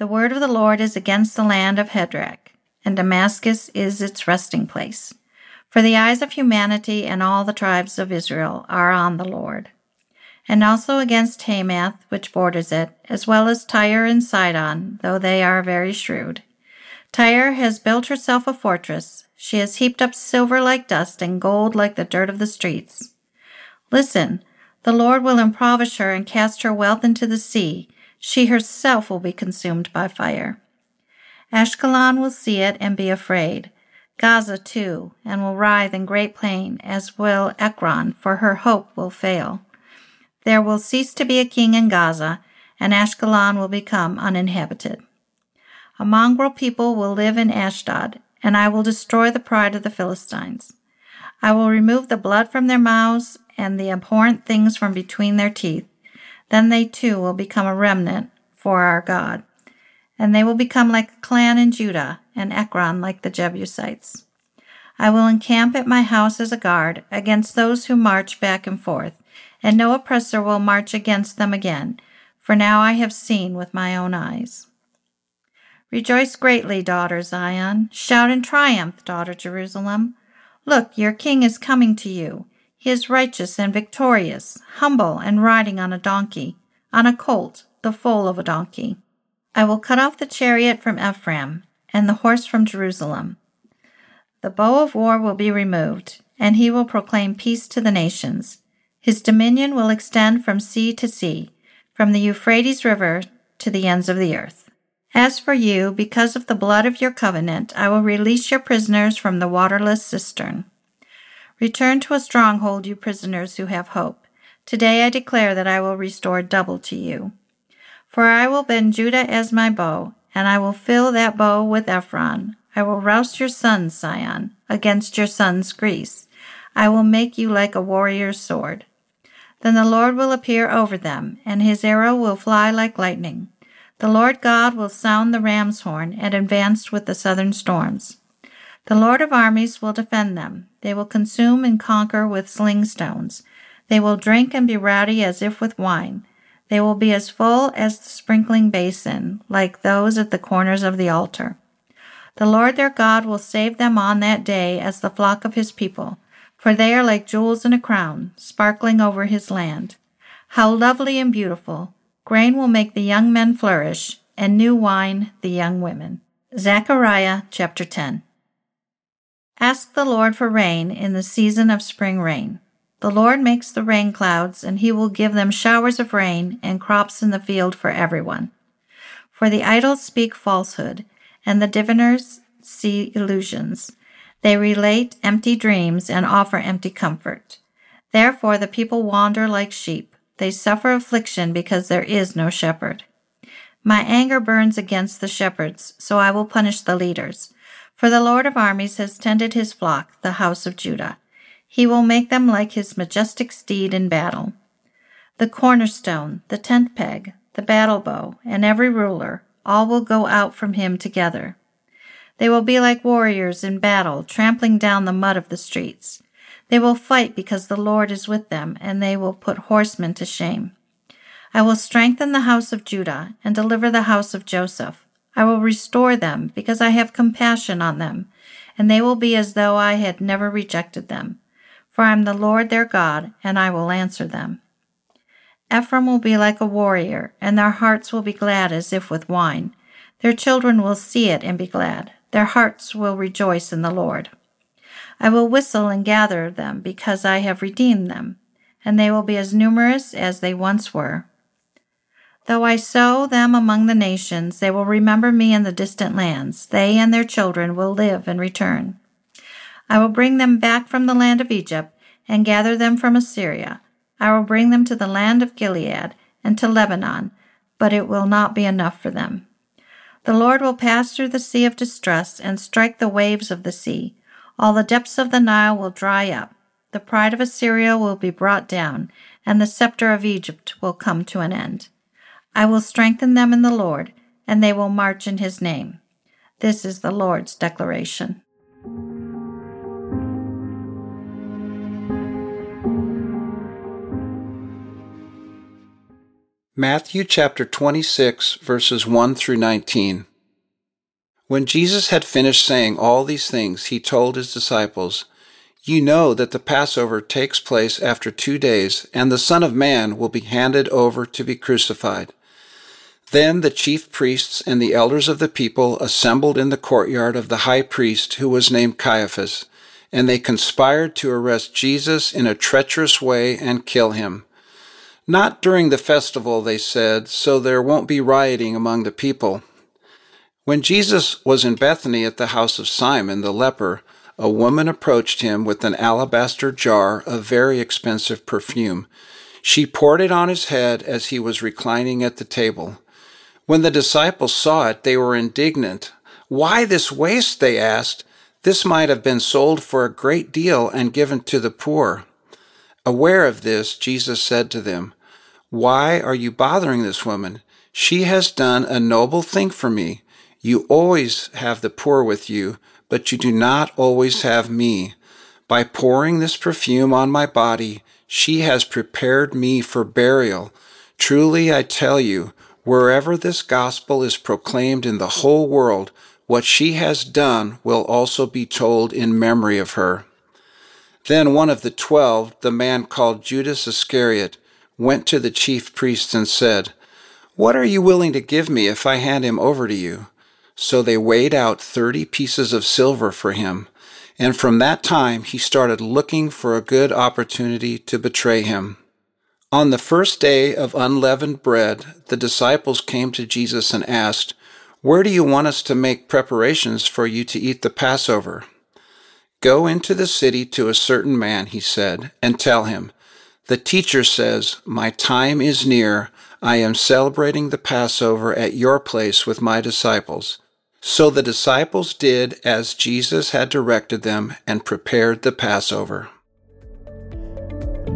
The word of the Lord is against the land of Hadrach, and Damascus is its resting place. For the eyes of humanity and all the tribes of Israel are on the Lord. And also against Hamath, which borders it, as well as Tyre and Sidon, though they are very shrewd. Tyre has built herself a fortress. She has heaped up silver like dust and gold like the dirt of the streets. Listen, the Lord will impoverish her and cast her wealth into the sea she herself will be consumed by fire. Ashkelon will see it and be afraid. Gaza too, and will writhe in great pain, as will Ekron, for her hope will fail. There will cease to be a king in Gaza, and Ashkelon will become uninhabited. A mongrel people will live in Ashdod, and I will destroy the pride of the Philistines. I will remove the blood from their mouths and the abhorrent things from between their teeth. Then they too will become a remnant for our God. And they will become like a clan in Judah, and Ekron like the Jebusites. I will encamp at my house as a guard against those who march back and forth, and no oppressor will march against them again, for now I have seen with my own eyes. Rejoice greatly, daughter Zion. Shout in triumph, daughter Jerusalem. Look, your king is coming to you. He is righteous and victorious, humble and riding on a donkey, on a colt, the foal of a donkey. I will cut off the chariot from Ephraim, and the horse from Jerusalem. The bow of war will be removed, and he will proclaim peace to the nations. His dominion will extend from sea to sea, from the Euphrates River to the ends of the earth. As for you, because of the blood of your covenant, I will release your prisoners from the waterless cistern. Return to a stronghold, you prisoners who have hope. Today I declare that I will restore double to you. For I will bend Judah as my bow, and I will fill that bow with Ephraim. I will roust your sons, Zion, against your sons, Greece. I will make you like a warrior's sword. Then the Lord will appear over them, and his arrow will fly like lightning. The Lord God will sound the ram's horn and advance with the southern storms. The Lord of armies will defend them. They will consume and conquer with sling stones. They will drink and be rowdy as if with wine. They will be as full as the sprinkling basin, like those at the corners of the altar. The Lord their God will save them on that day as the flock of his people, for they are like jewels in a crown, sparkling over his land. How lovely and beautiful! Grain will make the young men flourish, and new wine the young women. Zechariah chapter 10. Ask the Lord for rain in the season of spring rain. The Lord makes the rain clouds, and he will give them showers of rain and crops in the field for everyone. For the idols speak falsehood, and the diviners see illusions. They relate empty dreams and offer empty comfort. Therefore the people wander like sheep. They suffer affliction because there is no shepherd. My anger burns against the shepherds, so I will punish the leaders. For the Lord of armies has tended his flock, the house of Judah. He will make them like his majestic steed in battle. The cornerstone, the tent peg, the battle bow, and every ruler, all will go out from him together. They will be like warriors in battle, trampling down the mud of the streets. They will fight because the Lord is with them, and they will put horsemen to shame. I will strengthen the house of Judah and deliver the house of Joseph. I will restore them because I have compassion on them, and they will be as though I had never rejected them. For I am the Lord their God, and I will answer them. Ephraim will be like a warrior, and their hearts will be glad as if with wine. Their children will see it and be glad. Their hearts will rejoice in the Lord. I will whistle and gather them because I have redeemed them, and they will be as numerous as they once were. Though I sow them among the nations, they will remember me in the distant lands. They and their children will live and return. I will bring them back from the land of Egypt and gather them from Assyria. I will bring them to the land of Gilead and to Lebanon, but it will not be enough for them. The Lord will pass through the sea of distress and strike the waves of the sea. All the depths of the Nile will dry up. The pride of Assyria will be brought down, and the scepter of Egypt will come to an end. I will strengthen them in the Lord, and they will march in his name. This is the Lord's declaration. Matthew chapter 26, verses 1 through 19. When Jesus had finished saying all these things, he told his disciples, You know that the Passover takes place after two days, and the Son of Man will be handed over to be crucified. Then the chief priests and the elders of the people assembled in the courtyard of the high priest, who was named Caiaphas, and they conspired to arrest Jesus in a treacherous way and kill him. Not during the festival, they said, so there won't be rioting among the people. When Jesus was in Bethany at the house of Simon the leper, a woman approached him with an alabaster jar of very expensive perfume. She poured it on his head as he was reclining at the table. When the disciples saw it, they were indignant. Why this waste? they asked. This might have been sold for a great deal and given to the poor. Aware of this, Jesus said to them, why are you bothering this woman? She has done a noble thing for me. You always have the poor with you, but you do not always have me. By pouring this perfume on my body, she has prepared me for burial. Truly I tell you, wherever this gospel is proclaimed in the whole world, what she has done will also be told in memory of her. Then one of the twelve, the man called Judas Iscariot, went to the chief priests and said, What are you willing to give me if I hand him over to you? So they weighed out thirty pieces of silver for him, and from that time he started looking for a good opportunity to betray him. On the first day of unleavened bread, the disciples came to Jesus and asked, Where do you want us to make preparations for you to eat the Passover? Go into the city to a certain man, he said, and tell him, the teacher says, My time is near. I am celebrating the Passover at your place with my disciples. So the disciples did as Jesus had directed them and prepared the Passover.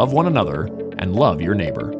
love one another, and love your neighbor.